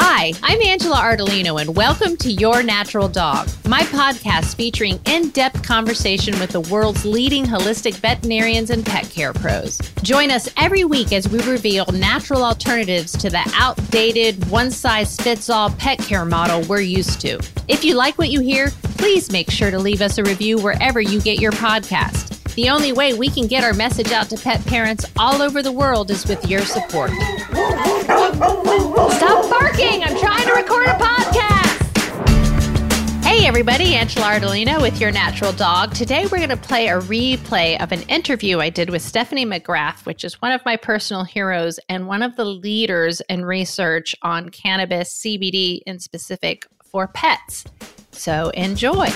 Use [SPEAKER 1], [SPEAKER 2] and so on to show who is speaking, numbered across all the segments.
[SPEAKER 1] Hi, I'm Angela Ardolino, and welcome to Your Natural Dog, my podcast featuring in depth conversation with the world's leading holistic veterinarians and pet care pros. Join us every week as we reveal natural alternatives to the outdated, one size fits all pet care model we're used to. If you like what you hear, please make sure to leave us a review wherever you get your podcast. The only way we can get our message out to pet parents all over the world is with your support. Stop barking! I'm trying to record a podcast! Hey everybody, Angela Ardolino with Your Natural Dog. Today we're going to play a replay of an interview I did with Stephanie McGrath, which is one of my personal heroes and one of the leaders in research on cannabis, CBD in specific for pets. So enjoy.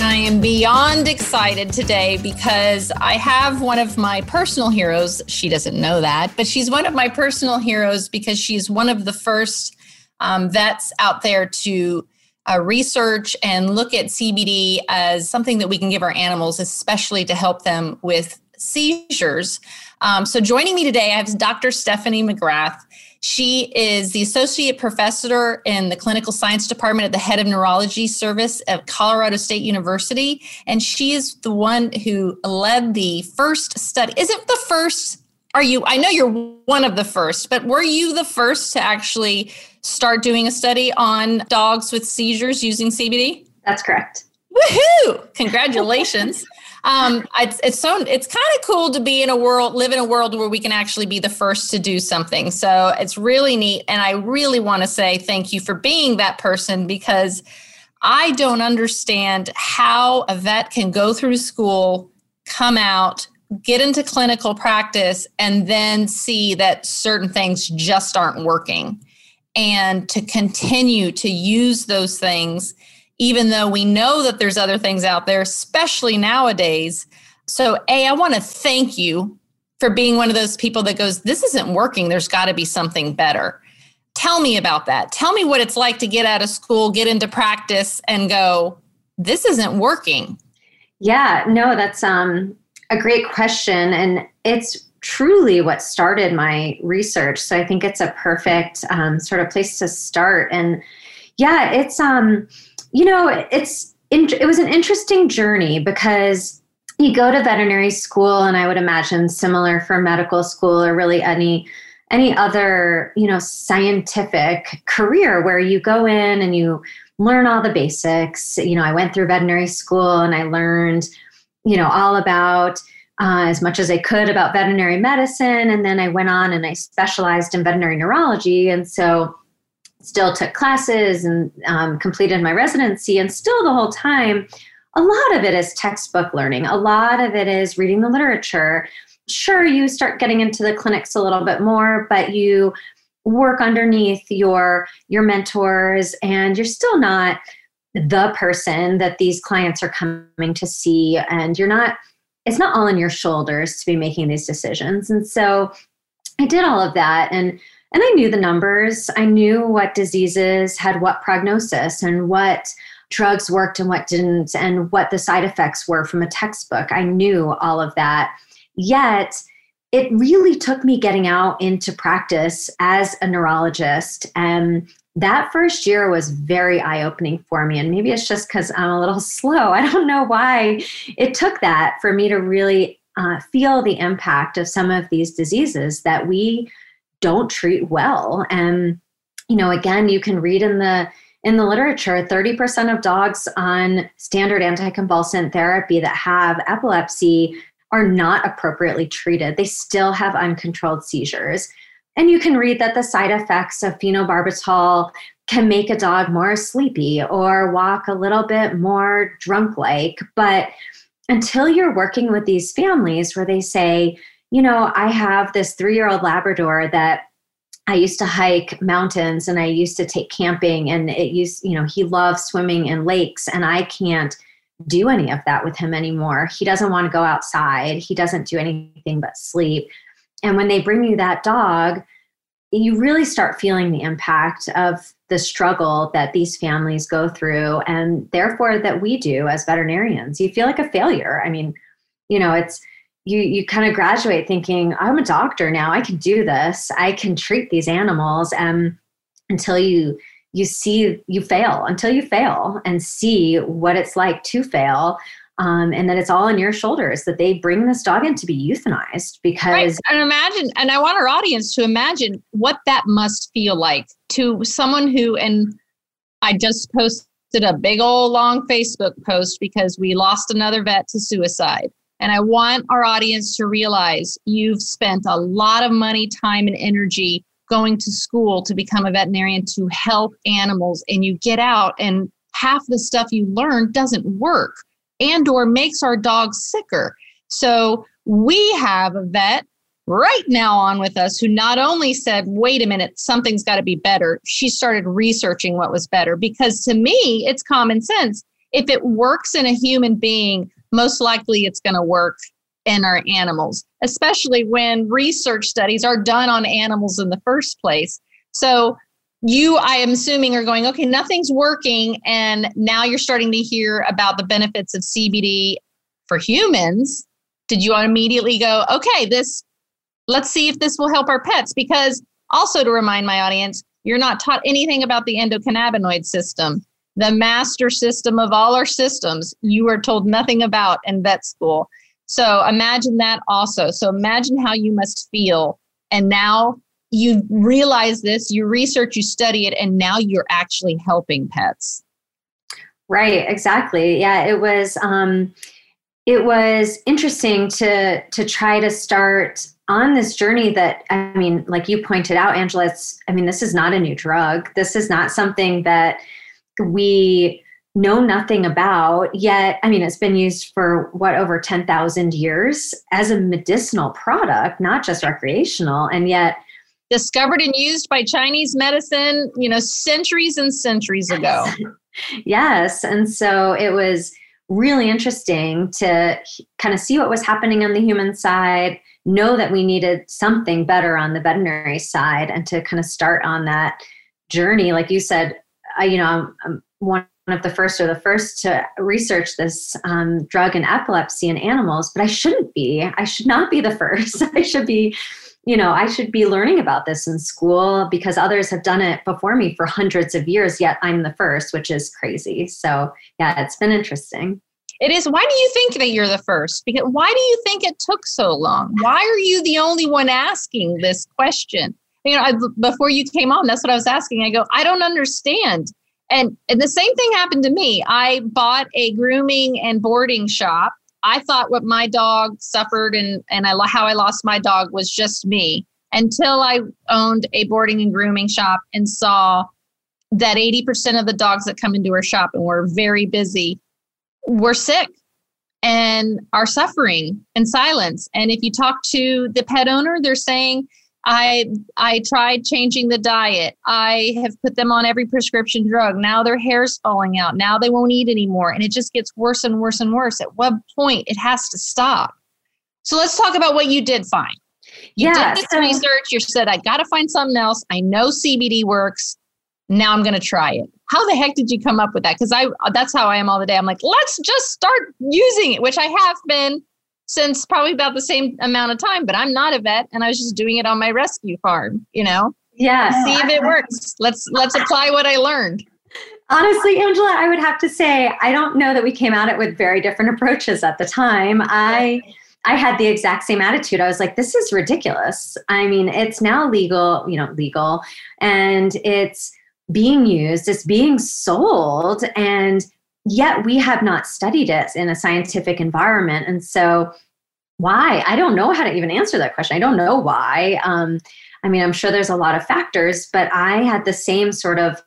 [SPEAKER 1] I am beyond excited today because I have one of my personal heroes. She doesn't know that, but she's one of my personal heroes because she's one of the first um, vets out there to uh, research and look at CBD as something that we can give our animals, especially to help them with seizures. Um, so, joining me today, I have Dr. Stephanie McGrath. She is the associate professor in the clinical science department at the head of neurology service at Colorado State University. And she is the one who led the first study. Is it the first? Are you? I know you're one of the first, but were you the first to actually start doing a study on dogs with seizures using CBD?
[SPEAKER 2] That's correct.
[SPEAKER 1] Woohoo! Congratulations um, it's, it's so it's kind of cool to be in a world, live in a world where we can actually be the first to do something. So it's really neat, and I really want to say thank you for being that person because I don't understand how a vet can go through school, come out, get into clinical practice, and then see that certain things just aren't working, and to continue to use those things even though we know that there's other things out there, especially nowadays. So, A, I want to thank you for being one of those people that goes, This isn't working. There's got to be something better. Tell me about that. Tell me what it's like to get out of school, get into practice, and go, This isn't working.
[SPEAKER 2] Yeah, no, that's um, a great question. And it's truly what started my research. So I think it's a perfect um, sort of place to start. And yeah, it's um, you know, it's it was an interesting journey because you go to veterinary school, and I would imagine similar for medical school or really any any other you know scientific career where you go in and you learn all the basics. You know, I went through veterinary school and I learned you know all about uh, as much as I could about veterinary medicine. And then I went on and I specialized in veterinary neurology. And so still took classes and um, completed my residency and still the whole time a lot of it is textbook learning. A lot of it is reading the literature. Sure you start getting into the clinics a little bit more but you work underneath your your mentors and you're still not the person that these clients are coming to see and you're not it's not all on your shoulders to be making these decisions. And so i did all of that and and I knew the numbers. I knew what diseases had what prognosis and what drugs worked and what didn't, and what the side effects were from a textbook. I knew all of that. Yet, it really took me getting out into practice as a neurologist. And that first year was very eye opening for me. And maybe it's just because I'm a little slow. I don't know why it took that for me to really uh, feel the impact of some of these diseases that we don't treat well. And you know again you can read in the in the literature 30% of dogs on standard anticonvulsant therapy that have epilepsy are not appropriately treated. They still have uncontrolled seizures. And you can read that the side effects of phenobarbital can make a dog more sleepy or walk a little bit more drunk like but until you're working with these families where they say you know, I have this three year old Labrador that I used to hike mountains and I used to take camping and it used, you know, he loves swimming in lakes and I can't do any of that with him anymore. He doesn't want to go outside. He doesn't do anything but sleep. And when they bring you that dog, you really start feeling the impact of the struggle that these families go through and therefore that we do as veterinarians. You feel like a failure. I mean, you know, it's you you kind of graduate thinking i'm a doctor now i can do this i can treat these animals and until you you see you fail until you fail and see what it's like to fail um, and that it's all on your shoulders that they bring this dog in to be euthanized because right.
[SPEAKER 1] and imagine and i want our audience to imagine what that must feel like to someone who and i just posted a big old long facebook post because we lost another vet to suicide and i want our audience to realize you've spent a lot of money time and energy going to school to become a veterinarian to help animals and you get out and half the stuff you learn doesn't work and or makes our dogs sicker. So we have a vet right now on with us who not only said, wait a minute, something's got to be better. She started researching what was better because to me, it's common sense. If it works in a human being, most likely it's going to work in our animals, especially when research studies are done on animals in the first place. So you i am assuming are going okay nothing's working and now you're starting to hear about the benefits of cbd for humans did you immediately go okay this let's see if this will help our pets because also to remind my audience you're not taught anything about the endocannabinoid system the master system of all our systems you are told nothing about in vet school so imagine that also so imagine how you must feel and now you realize this, you research, you study it, and now you're actually helping pets.
[SPEAKER 2] Right, exactly. Yeah, it was um it was interesting to to try to start on this journey that I mean, like you pointed out, Angela, it's I mean, this is not a new drug. This is not something that we know nothing about yet i mean it's been used for what over 10,000 years as a medicinal product not just recreational and yet
[SPEAKER 1] discovered and used by Chinese medicine, you know, centuries and centuries ago.
[SPEAKER 2] yes. And so it was really interesting to kind of see what was happening on the human side, know that we needed something better on the veterinary side, and to kind of start on that journey. Like you said, I, you know, I'm, I'm one of the first or the first to research this um, drug and epilepsy in animals, but I shouldn't be. I should not be the first. I should be you know, I should be learning about this in school because others have done it before me for hundreds of years, yet I'm the first, which is crazy. So, yeah, it's been interesting.
[SPEAKER 1] It is. Why do you think that you're the first? Because why do you think it took so long? Why are you the only one asking this question? You know, I, before you came on, that's what I was asking. I go, I don't understand. And, and the same thing happened to me. I bought a grooming and boarding shop I thought what my dog suffered and and I how I lost my dog was just me until I owned a boarding and grooming shop and saw that 80% of the dogs that come into our shop and we're very busy were sick and are suffering in silence. And if you talk to the pet owner, they're saying I I tried changing the diet. I have put them on every prescription drug. Now their hair's falling out. Now they won't eat anymore. And it just gets worse and worse and worse. At what point it has to stop? So let's talk about what you did find. You yeah, did this so- research. You said, I got to find something else. I know CBD works. Now I'm going to try it. How the heck did you come up with that? Because I that's how I am all the day. I'm like, let's just start using it, which I have been since probably about the same amount of time, but I'm not a vet and I was just doing it on my rescue farm, you know?
[SPEAKER 2] Yeah.
[SPEAKER 1] See if it works. Let's let's apply what I learned.
[SPEAKER 2] Honestly, Angela, I would have to say I don't know that we came at it with very different approaches at the time. I I had the exact same attitude. I was like, this is ridiculous. I mean, it's now legal, you know, legal, and it's being used, it's being sold, and yet we have not studied it in a scientific environment. And so, why? I don't know how to even answer that question. I don't know why. Um, I mean, I'm sure there's a lot of factors, but I had the same sort of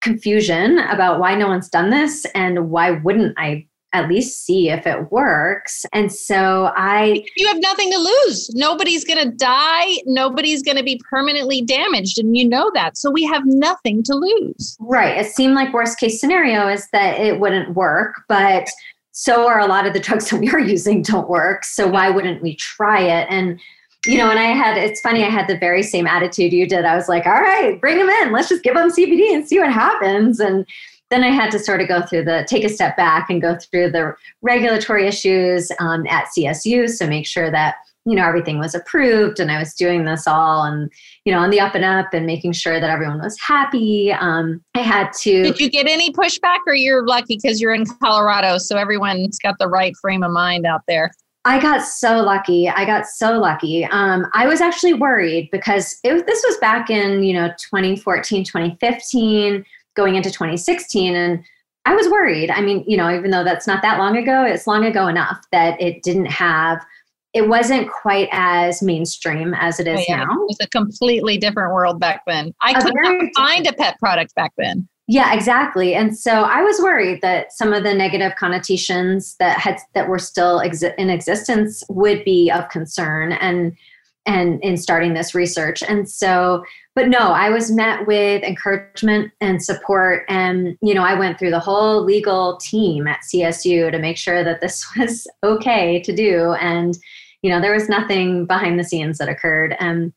[SPEAKER 2] confusion about why no one's done this and why wouldn't I at least see if it works. And so I.
[SPEAKER 1] You have nothing to lose. Nobody's going to die. Nobody's going to be permanently damaged. And you know that. So we have nothing to lose.
[SPEAKER 2] Right. It seemed like worst case scenario is that it wouldn't work, but so are a lot of the drugs that we are using don't work. So why wouldn't we try it? And you know, and I had, it's funny, I had the very same attitude you did. I was like, all right, bring them in. Let's just give them CBD and see what happens. And then I had to sort of go through the take a step back and go through the regulatory issues um, at CSU. So make sure that you know everything was approved and i was doing this all and you know on the up and up and making sure that everyone was happy um, i had to
[SPEAKER 1] did you get any pushback or you're lucky because you're in colorado so everyone's got the right frame of mind out there
[SPEAKER 2] I got so lucky. I got so lucky. Um, I was actually worried because it, this was back in, you know, 2014, 2015, going into 2016. And I was worried. I mean, you know, even though that's not that long ago, it's long ago enough that it didn't have, it wasn't quite as mainstream as it oh, is oh, yeah. now.
[SPEAKER 1] It was a completely different world back then. I a couldn't find a pet product back then.
[SPEAKER 2] Yeah, exactly. And so I was worried that some of the negative connotations that had that were still exi- in existence would be of concern and and in starting this research. And so but no, I was met with encouragement and support and you know, I went through the whole legal team at CSU to make sure that this was okay to do. And you know, there was nothing behind the scenes that occurred. And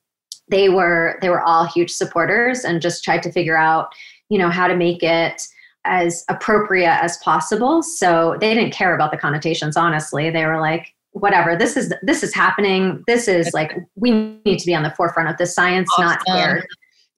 [SPEAKER 2] they were they were all huge supporters and just tried to figure out you know how to make it as appropriate as possible. So they didn't care about the connotations honestly. They were like whatever this is this is happening this is like we need to be on the forefront of the science awesome. not scared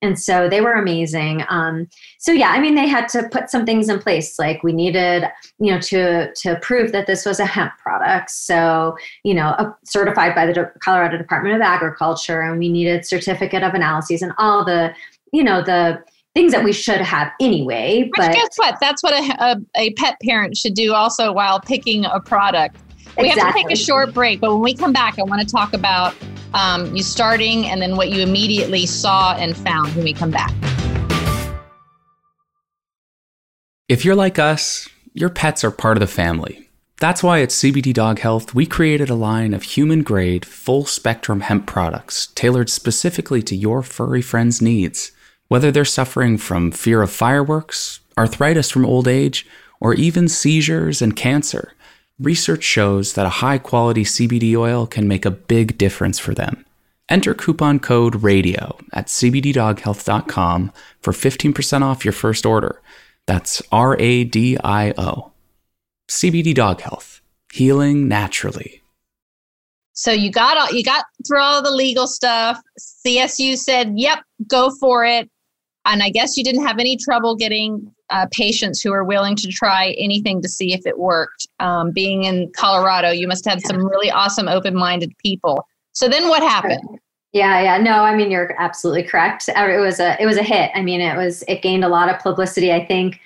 [SPEAKER 2] and so they were amazing um, so yeah i mean they had to put some things in place like we needed you know to to prove that this was a hemp product so you know a, certified by the colorado department of agriculture and we needed certificate of analyses and all the you know the things that we should have anyway. Which but
[SPEAKER 1] guess what? That's what a, a, a, pet parent should do also while picking a product. We exactly. have to take a short break, but when we come back, I want to talk about um, you starting and then what you immediately saw and found when we come back.
[SPEAKER 3] If you're like us, your pets are part of the family. That's why at CBD Dog Health, we created a line of human grade, full spectrum hemp products tailored specifically to your furry friend's needs. Whether they're suffering from fear of fireworks, arthritis from old age, or even seizures and cancer, research shows that a high quality CBD oil can make a big difference for them. Enter coupon code RADIO at cbddoghealth.com for 15% off your first order. That's R A D I O. CBD Dog Health, healing naturally.
[SPEAKER 1] So you got all, you got through all the legal stuff. CSU said, "Yep, go for it." And I guess you didn't have any trouble getting uh, patients who are willing to try anything to see if it worked. Um, being in Colorado, you must have some really awesome, open minded people. So then what happened?
[SPEAKER 2] Yeah, yeah. No, I mean you're absolutely correct. Uh, it was a it was a hit. I mean it was it gained a lot of publicity. I think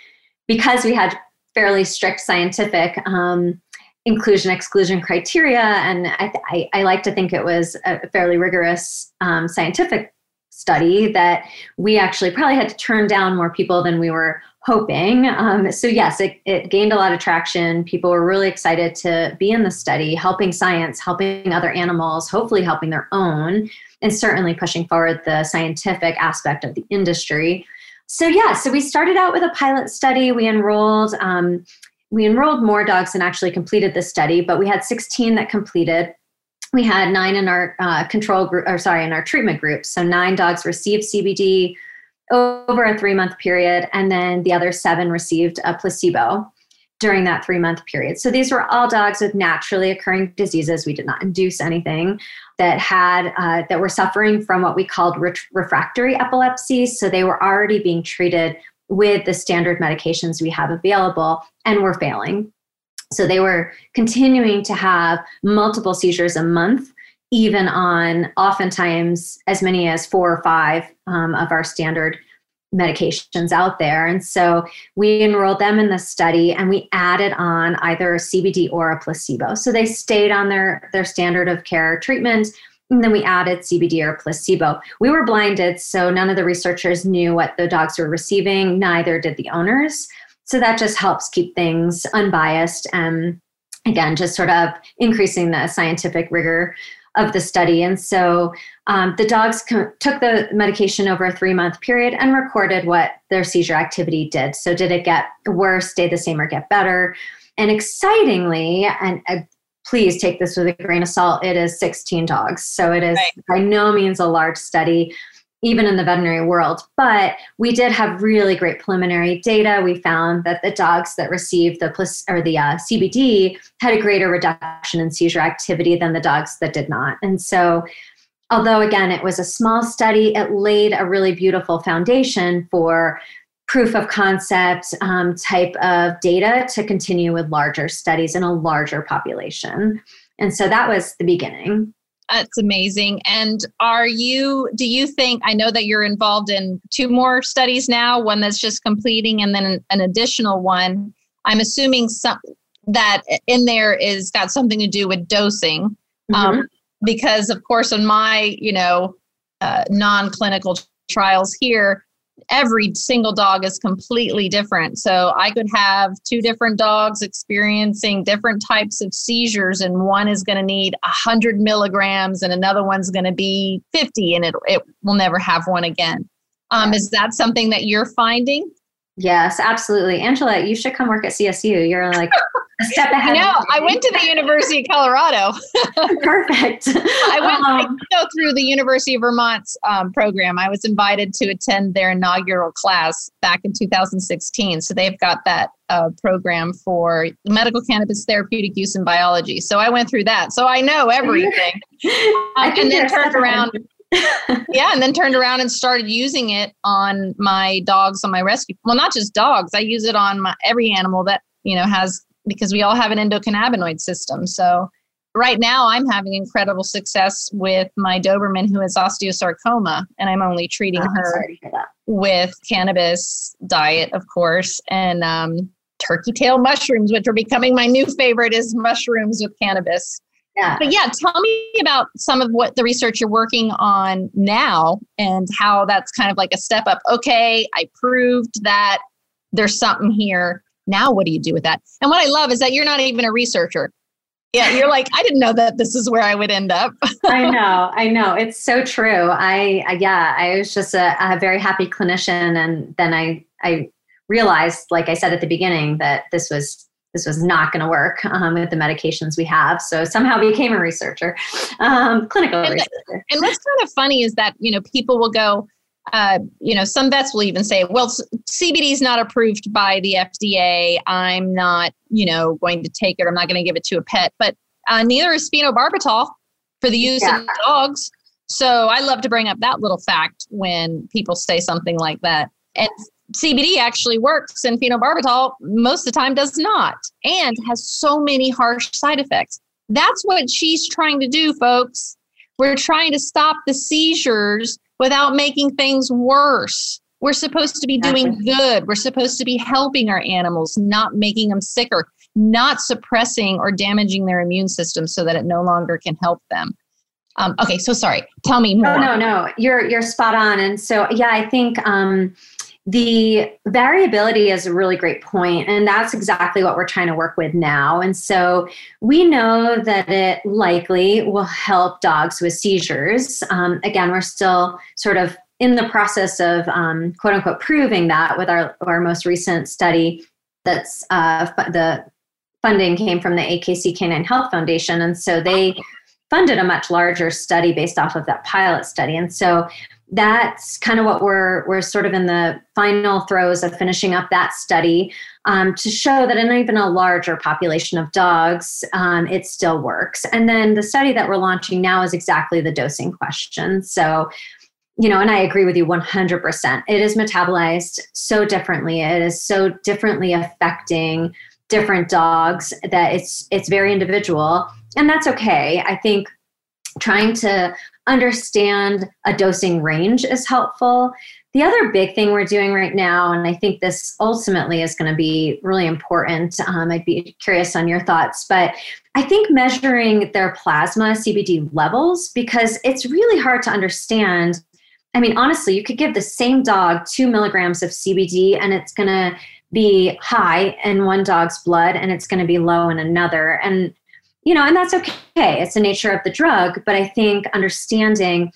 [SPEAKER 2] because we had fairly strict scientific um, inclusion exclusion criteria, and I, I, I, like to think it was a fairly rigorous um, scientific study that we actually probably had to turn down more people than we were hoping. Um, so, yes, it, it, gained a lot of traction. People were really excited to be in the study, helping science, helping other animals, hopefully helping their own, and certainly pushing forward the scientific aspect of the industry. So, yeah, so we started out with a pilot study. We enrolled. Um, we enrolled more dogs and actually completed the study, but we had 16 that completed we had nine in our uh, control group, or sorry, in our treatment group. So nine dogs received CBD over a three month period, and then the other seven received a placebo during that three month period. So these were all dogs with naturally occurring diseases. We did not induce anything that had uh, that were suffering from what we called re- refractory epilepsy. So they were already being treated with the standard medications we have available and were failing. So they were continuing to have multiple seizures a month, even on oftentimes as many as four or five um, of our standard medications out there. And so we enrolled them in the study and we added on either a CBD or a placebo. So they stayed on their, their standard of care treatment. And then we added CBD or placebo. We were blinded, so none of the researchers knew what the dogs were receiving, neither did the owners. So that just helps keep things unbiased and again, just sort of increasing the scientific rigor of the study. And so um, the dogs co- took the medication over a three month period and recorded what their seizure activity did. So, did it get worse, stay the same, or get better? And excitingly, and uh, please take this with a grain of salt, it is 16 dogs. So, it is right. by no means a large study. Even in the veterinary world. But we did have really great preliminary data. We found that the dogs that received the plus or the uh, CBD had a greater reduction in seizure activity than the dogs that did not. And so, although again it was a small study, it laid a really beautiful foundation for proof of concept um, type of data to continue with larger studies in a larger population. And so that was the beginning.
[SPEAKER 1] That's amazing. And are you, do you think, I know that you're involved in two more studies now, one that's just completing and then an, additional one. I'm assuming some that in there is got something to do with dosing. Um, mm-hmm. Um, because of course, in my, you know, uh, non-clinical trials here, every single dog is completely different. So I could have two different dogs experiencing different types of seizures, and one is going to need 100 milligrams, and another one's going to be 50, and it, it will never have one again. Um, is that something that you're finding?
[SPEAKER 2] Yes, absolutely. Angela, you should come work at CSU. You're like a step ahead.
[SPEAKER 1] No, I went to the University of Colorado.
[SPEAKER 2] Perfect.
[SPEAKER 1] I went um, I through the University of Vermont's um, program. I was invited to attend their inaugural class back in 2016. So they've got that uh, program for medical cannabis therapeutic use in biology. So I went through that. So I know everything. Um, and then turned around. yeah, and then turned around and started using it on my dogs on my rescue. Well, not just dogs. I use it on my every animal that you know has because we all have an endocannabinoid system. So right now I'm having incredible success with my Doberman who has osteosarcoma, and I'm only treating oh, her with cannabis diet, of course, and um, turkey tail mushrooms, which are becoming my new favorite is mushrooms with cannabis. Yeah. But yeah, tell me about some of what the research you're working on now and how that's kind of like a step up. Okay, I proved that there's something here. Now, what do you do with that? And what I love is that you're not even a researcher. Yeah, you're like, I didn't know that this is where I would end up.
[SPEAKER 2] I know, I know. It's so true. I, I yeah, I was just a, a very happy clinician, and then I, I realized, like I said at the beginning, that this was this was not going to work um, with the medications we have. So somehow became a researcher, um, clinical
[SPEAKER 1] and,
[SPEAKER 2] researcher.
[SPEAKER 1] And what's kind of funny is that you know people will go, uh, you know, some vets will even say, well, CBD is not approved by the FDA. I'm not, you know, going to take it. I'm not going to give it to a pet. But uh, neither is phenobarbital for the use yeah. in dogs. So I love to bring up that little fact when people say something like that. And CBD actually works and phenobarbital most of the time does not and has so many harsh side effects. That's what she's trying to do, folks. We're trying to stop the seizures without making things worse. We're supposed to be doing good. We're supposed to be helping our animals, not making them sicker, not suppressing or damaging their immune system so that it no longer can help them. Um, okay, so sorry. Tell me more.
[SPEAKER 2] No, no, no. You're you're spot on. And so yeah, I think um, the variability is a really great point and that's exactly what we're trying to work with now. And so we know that it likely will help dogs with seizures. Um, again we're still sort of in the process of um, quote unquote proving that with our, our most recent study that's uh, the funding came from the akc canine health foundation. And so they funded a much larger study based off of that pilot study. And so that's kind of what we're we're sort of in the final throes of finishing up that study um, to show that in even a larger population of dogs um, it still works. And then the study that we're launching now is exactly the dosing question. So you know and i agree with you 100% it is metabolized so differently. It is so differently affecting different dogs that it's it's very individual. And that's okay. I think trying to understand a dosing range is helpful. The other big thing we're doing right now, and I think this ultimately is going to be really important, um, I'd be curious on your thoughts, but I think measuring their plasma CBD levels, because it's really hard to understand. I mean, honestly, you could give the same dog two milligrams of CBD and it's going to be high in one dog's blood and it's going to be low in another. And you know, and that's okay. It's the nature of the drug. But I think understanding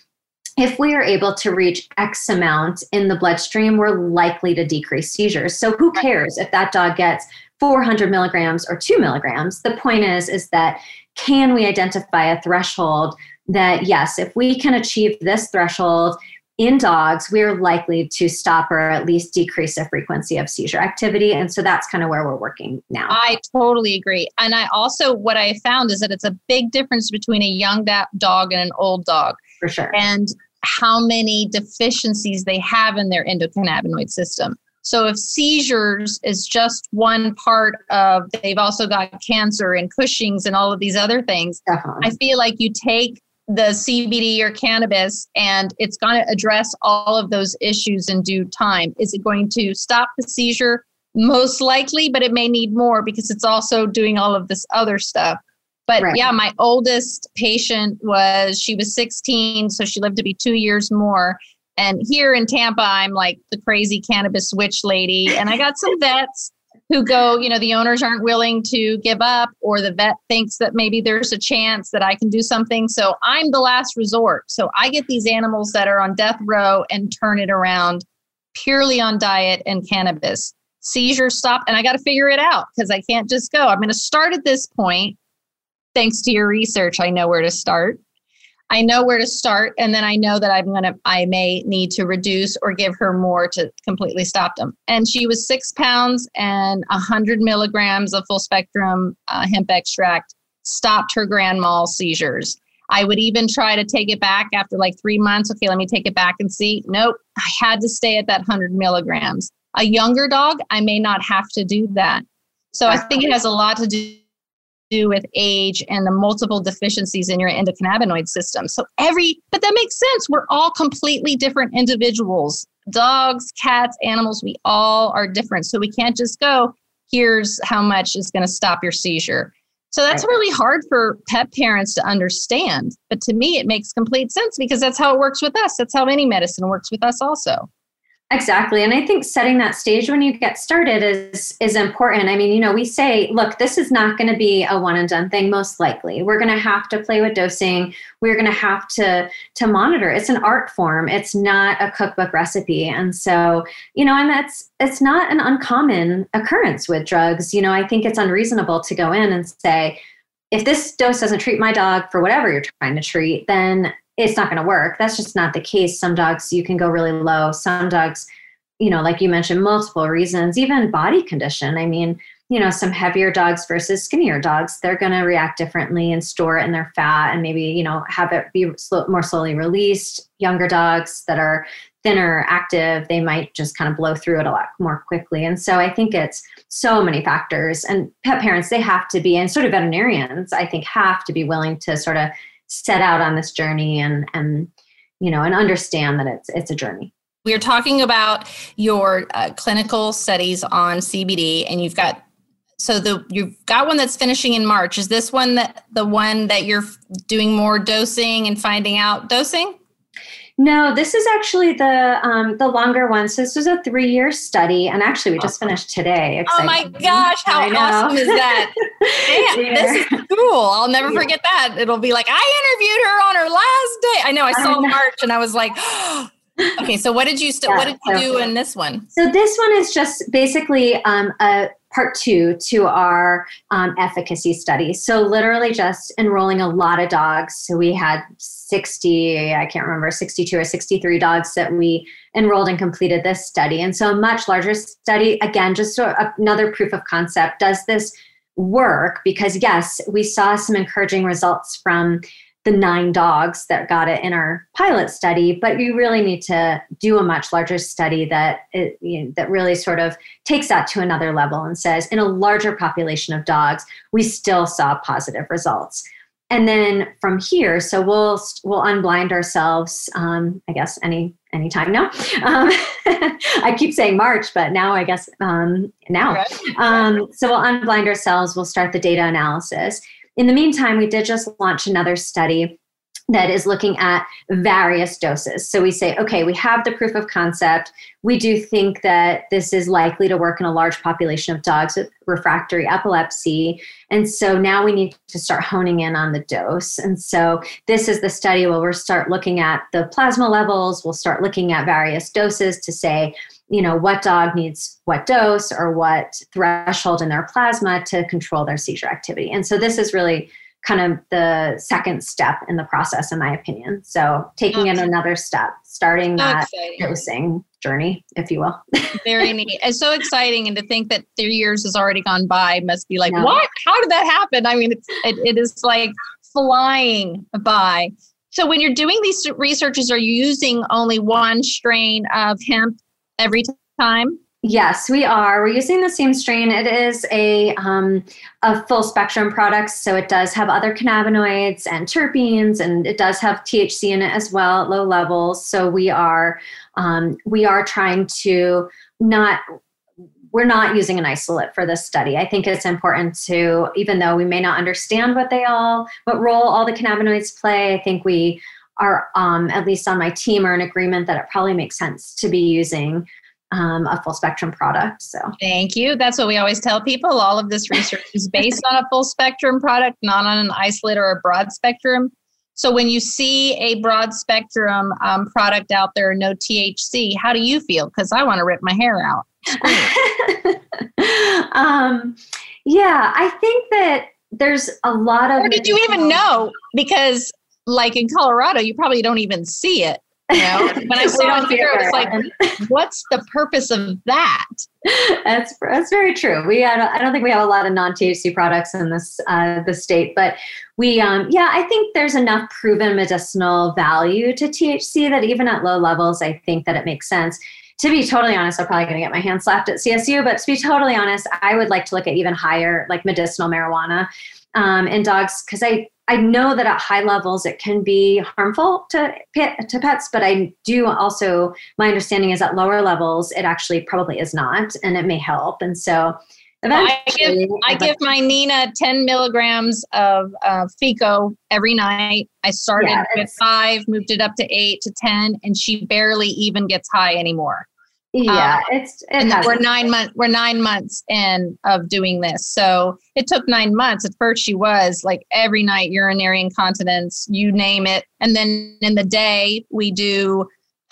[SPEAKER 2] if we are able to reach X amount in the bloodstream, we're likely to decrease seizures. So who cares if that dog gets 400 milligrams or two milligrams? The point is, is that can we identify a threshold that yes, if we can achieve this threshold, in dogs, we're likely to stop or at least decrease the frequency of seizure activity. And so that's kind of where we're working now.
[SPEAKER 1] I totally agree. And I also, what I found is that it's a big difference between a young dog and an old dog.
[SPEAKER 2] For sure.
[SPEAKER 1] And how many deficiencies they have in their endocannabinoid system. So if seizures is just one part of, they've also got cancer and Cushing's and all of these other things. Definitely. I feel like you take the CBD or cannabis and it's going to address all of those issues in due time. Is it going to stop the seizure? Most likely, but it may need more because it's also doing all of this other stuff. But right. yeah, my oldest patient was, she was 16, so she lived to be two years more. And here in Tampa, I'm like the crazy cannabis witch lady. And I got some vets who go, you know, the owners aren't willing to give up, or the vet thinks that maybe there's a chance that I can do something. So I'm the last resort. So I get these animals that are on death row and turn it around purely on diet and cannabis. Seizures stop, and I got to figure it out because I can't just go. I'm going to start at this point. Thanks to your research, I know where to start. I know where to start, and then I know that I'm gonna I may need to reduce or give her more to completely stop them. And she was six pounds and hundred milligrams of full spectrum uh, hemp extract stopped her grand mal seizures. I would even try to take it back after like three months. Okay, let me take it back and see. Nope, I had to stay at that 100 milligrams. A younger dog, I may not have to do that. So I think it has a lot to do do with age and the multiple deficiencies in your endocannabinoid system. So every, but that makes sense. We're all completely different individuals. Dogs, cats, animals, we all are different. So we can't just go, here's how much is going to stop your seizure. So that's really hard for pet parents to understand. But to me, it makes complete sense because that's how it works with us. That's how any medicine works with us, also.
[SPEAKER 2] Exactly. And I think setting that stage when you get started is is important. I mean, you know, we say, look, this is not going to be a one and done thing most likely. We're going to have to play with dosing. We're going to have to to monitor. It's an art form. It's not a cookbook recipe. And so, you know, and that's it's not an uncommon occurrence with drugs. You know, I think it's unreasonable to go in and say if this dose doesn't treat my dog for whatever you're trying to treat, then it's not going to work. That's just not the case. Some dogs you can go really low. Some dogs, you know, like you mentioned, multiple reasons, even body condition. I mean, you know, some heavier dogs versus skinnier dogs, they're going to react differently and store it in their fat and maybe, you know, have it be more slowly released. Younger dogs that are thinner, active, they might just kind of blow through it a lot more quickly. And so I think it's so many factors. And pet parents, they have to be, and sort of veterinarians, I think, have to be willing to sort of set out on this journey and and you know and understand that it's it's a journey.
[SPEAKER 1] We are talking about your uh, clinical studies on cbd and you've got so the you've got one that's finishing in march. Is this one that the one that you're doing more dosing and finding out dosing
[SPEAKER 2] no, this is actually the um, the longer one. So this was a three year study, and actually we just finished today.
[SPEAKER 1] Exciting. Oh my gosh, how awesome is that? Damn, yeah. this is cool. I'll never yeah. forget that. It'll be like I interviewed her on her last day. I know. I saw I know. March, and I was like. okay, so what did you st- yeah, what did you do in this one?
[SPEAKER 2] So this one is just basically um, a part two to our um, efficacy study. So, literally just enrolling a lot of dogs. So, we had 60, I can't remember, 62 or 63 dogs that we enrolled and completed this study. And so, a much larger study, again, just another proof of concept. Does this work? Because, yes, we saw some encouraging results from the nine dogs that got it in our pilot study, but you really need to do a much larger study that it, you know, that really sort of takes that to another level and says in a larger population of dogs, we still saw positive results. And then from here, so we'll we'll unblind ourselves. Um, I guess any any time now. Um, I keep saying March, but now I guess um, now. Um, so we'll unblind ourselves. We'll start the data analysis in the meantime, we did just launch another study that is looking at various doses. So we say, okay, we have the proof of concept. We do think that this is likely to work in a large population of dogs with refractory epilepsy. And so now we need to start honing in on the dose. And so this is the study where we'll start looking at the plasma levels, we'll start looking at various doses to say, you know what dog needs what dose or what threshold in their plasma to control their seizure activity and so this is really kind of the second step in the process, in my opinion. So taking it another step, starting that dosing journey, if you will.
[SPEAKER 1] Very neat. It's so exciting, and to think that three years has already gone by must be like,
[SPEAKER 2] Yeah.
[SPEAKER 1] what? How did that happen? I mean, it's, it, it is like flying by. So, when you're doing these researches, are you using only one strain of hemp every time?
[SPEAKER 2] Yes, we are. We're using the same strain. It is a um, a full spectrum product, so it does have other cannabinoids and terpenes, and it does have THC in it as well at low levels. So we are um, we are trying to not we're not using an isolate for this study. I think it's important to, even though we may not understand what they all, what role all the cannabinoids play. I think we are, um, at least on my team, are in agreement that it probably makes sense to be using um, a full spectrum product. So
[SPEAKER 1] Thank you. That's what we always tell people. All of this research is based on a full spectrum product, not on an isolate or a broad spectrum. So when you see a broad spectrum um, product out there, no THC, how do you feel? Because I want to rip my hair out.
[SPEAKER 2] um, yeah, I think that there's a lot of.
[SPEAKER 1] Or did you even know? Because like in Colorado, you probably don't even see it. You know, when I
[SPEAKER 2] We
[SPEAKER 1] saw
[SPEAKER 2] don't
[SPEAKER 1] it here,
[SPEAKER 2] very
[SPEAKER 1] it's like, what's the purpose of that?
[SPEAKER 2] that's that's very true. We I don't, I don't think we have a lot of non THC products in this uh, the state, but we um, yeah I think there's enough proven medicinal value to THC that even at low levels, I think that it makes sense. To be totally honest, I'm probably going to get my hand slapped at CSU, but to be totally honest, I would like to look at even higher, like medicinal marijuana um, in dogs, because I I know that at high levels it can be harmful to pet, to pets, but I do also my understanding is at lower levels it actually probably is not, and it may help. And so,
[SPEAKER 1] I give I give my Nina 10 milligrams of uh, FICO every night. I started
[SPEAKER 2] Yeah,
[SPEAKER 1] with five, moved it up to eight to 10, and she barely even gets high anymore.
[SPEAKER 2] Yeah, um, it's it
[SPEAKER 1] and we're nine months we're nine months in of doing this. So it took nine months. At first she was like every night urinary incontinence you name it. And then in the day we do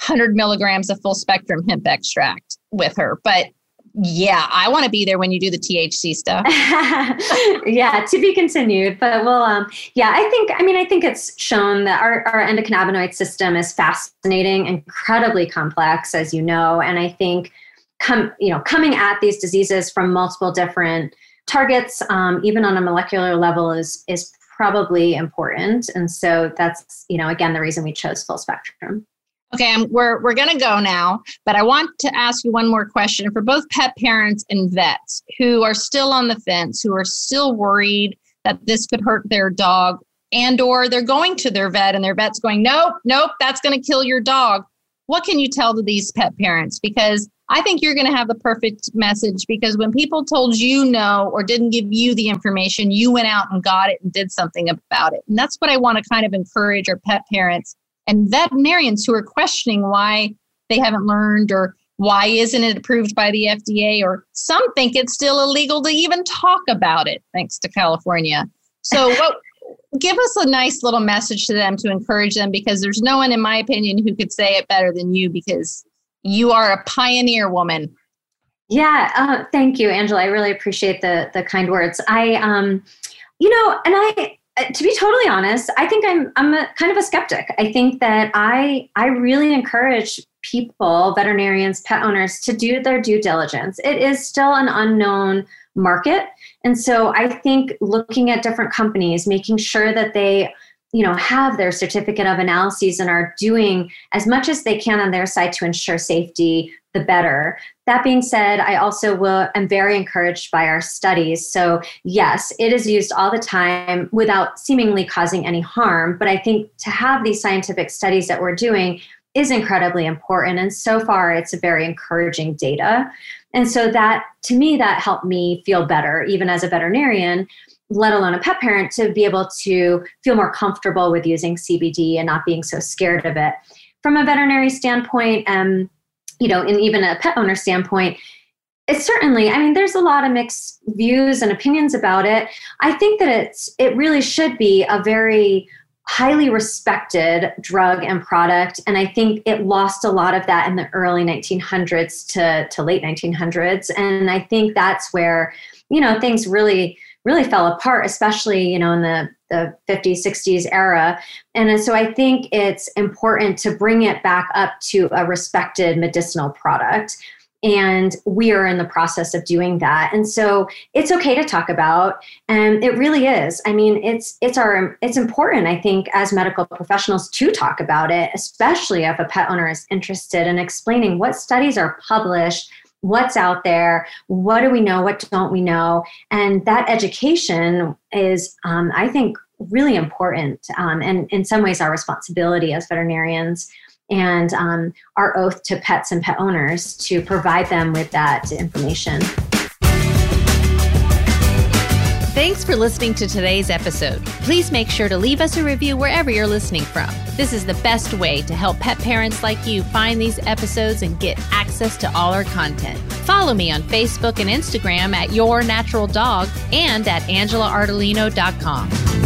[SPEAKER 1] 100 milligrams of full spectrum hemp extract with her. But yeah i want to be there when you do the thc stuff
[SPEAKER 2] yeah, to be continued. But well, um, yeah, I think I mean I think it's shown that our, our endocannabinoid system is fascinating, incredibly complex, as you know, and I think come you know coming at these diseases from multiple different targets, um, even on a molecular level, is is probably important. And so that's you know again the reason we chose full spectrum.
[SPEAKER 1] Okay, we're we're gonna go now, but I want to ask you one more question for both pet parents and vets who are still on the fence, who are still worried that this could hurt their dog, and or they're going to their vet and their vet's going, nope, nope, that's gonna kill your dog. What can you tell to these pet parents? Because I think you're gonna have the perfect message because when people told you no or didn't give you the information, you went out and got it and did something about it. And that's what I want to kind of encourage our pet parents and veterinarians who are questioning why they haven't learned or why isn't it approved by the FDA or some think it's still illegal to even talk about it thanks to California. So what give us a nice little message to them to encourage them because there's no one in my opinion who could say it better than you because you are a pioneer woman.
[SPEAKER 2] Yeah, uh, thank you, Angela. I really appreciate the the kind words. I, um, you know, and I, Uh, to be totally honest, I think I'm I'm a, kind of a skeptic. I think that I I really encourage people, veterinarians, pet owners, to do their due diligence. It is still an unknown market, and so I think looking at different companies, making sure that they you know have their certificate of analyses and are doing as much as they can on their side to ensure safety the better. That being said i also will am very encouraged by our studies. So yes it is used all the time without seemingly causing any harm but i think to have these scientific studies that we're doing is incredibly important. And so far it's a very encouraging data. And so that to me that helped me feel better even as a veterinarian let alone a pet parent to be able to feel more comfortable with using cbd and not being so scared of it from a veterinary standpoint um, you know, and even a pet owner standpoint, it's certainly, I mean, there's a lot of mixed views and opinions about it. I think that it's it really should be a very highly respected drug and product. And I think it lost a lot of that in the early 1900s to, to late 1900s. And I think that's where, you know, things really, really fell apart, especially, you know, in the, the 50s, 60s era. And so I think it's important to bring it back up to a respected medicinal product. And we are in the process of doing that. And so it's okay to talk about and it really is. I mean it's it's our it's important i think as medical professionals to talk about it especially if a pet owner is interested in explaining what studies are published what's out there what do we know what don't we know and that education is um, i think really important um, and in some ways our responsibility as veterinarians and um, our oath to pets and pet owners to provide them with that information.
[SPEAKER 4] Thanks for listening to today's episode. Please make sure to leave us a review wherever you're listening from. This is the best way to help pet parents like you find these episodes and get access to all our content. Follow me on Facebook and Instagram at Your Natural Dog and at AngelaArdolino.com.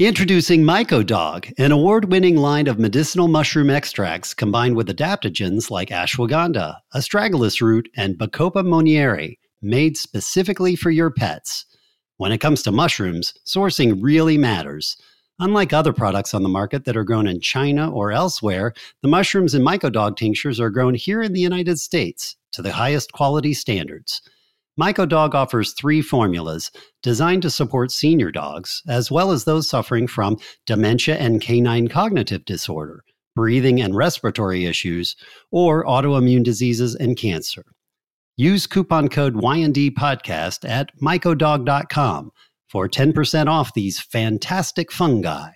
[SPEAKER 5] Introducing MycoDog, an award winning line of medicinal mushroom extracts combined with adaptogens like ashwagandha, astragalus root, and Bacopa monnieri, made specifically for your pets. When it comes to mushrooms, sourcing really matters. Unlike other products on the market that are grown in China or elsewhere, the mushrooms in MycoDog tinctures are grown here in the United States to the highest quality standards. MycoDog offers three formulas designed to support senior dogs, as well as those suffering from dementia and canine cognitive disorder, breathing and respiratory issues, or autoimmune diseases and cancer. Use coupon code YND podcast at mycodog.com for 10% off these fantastic fungi.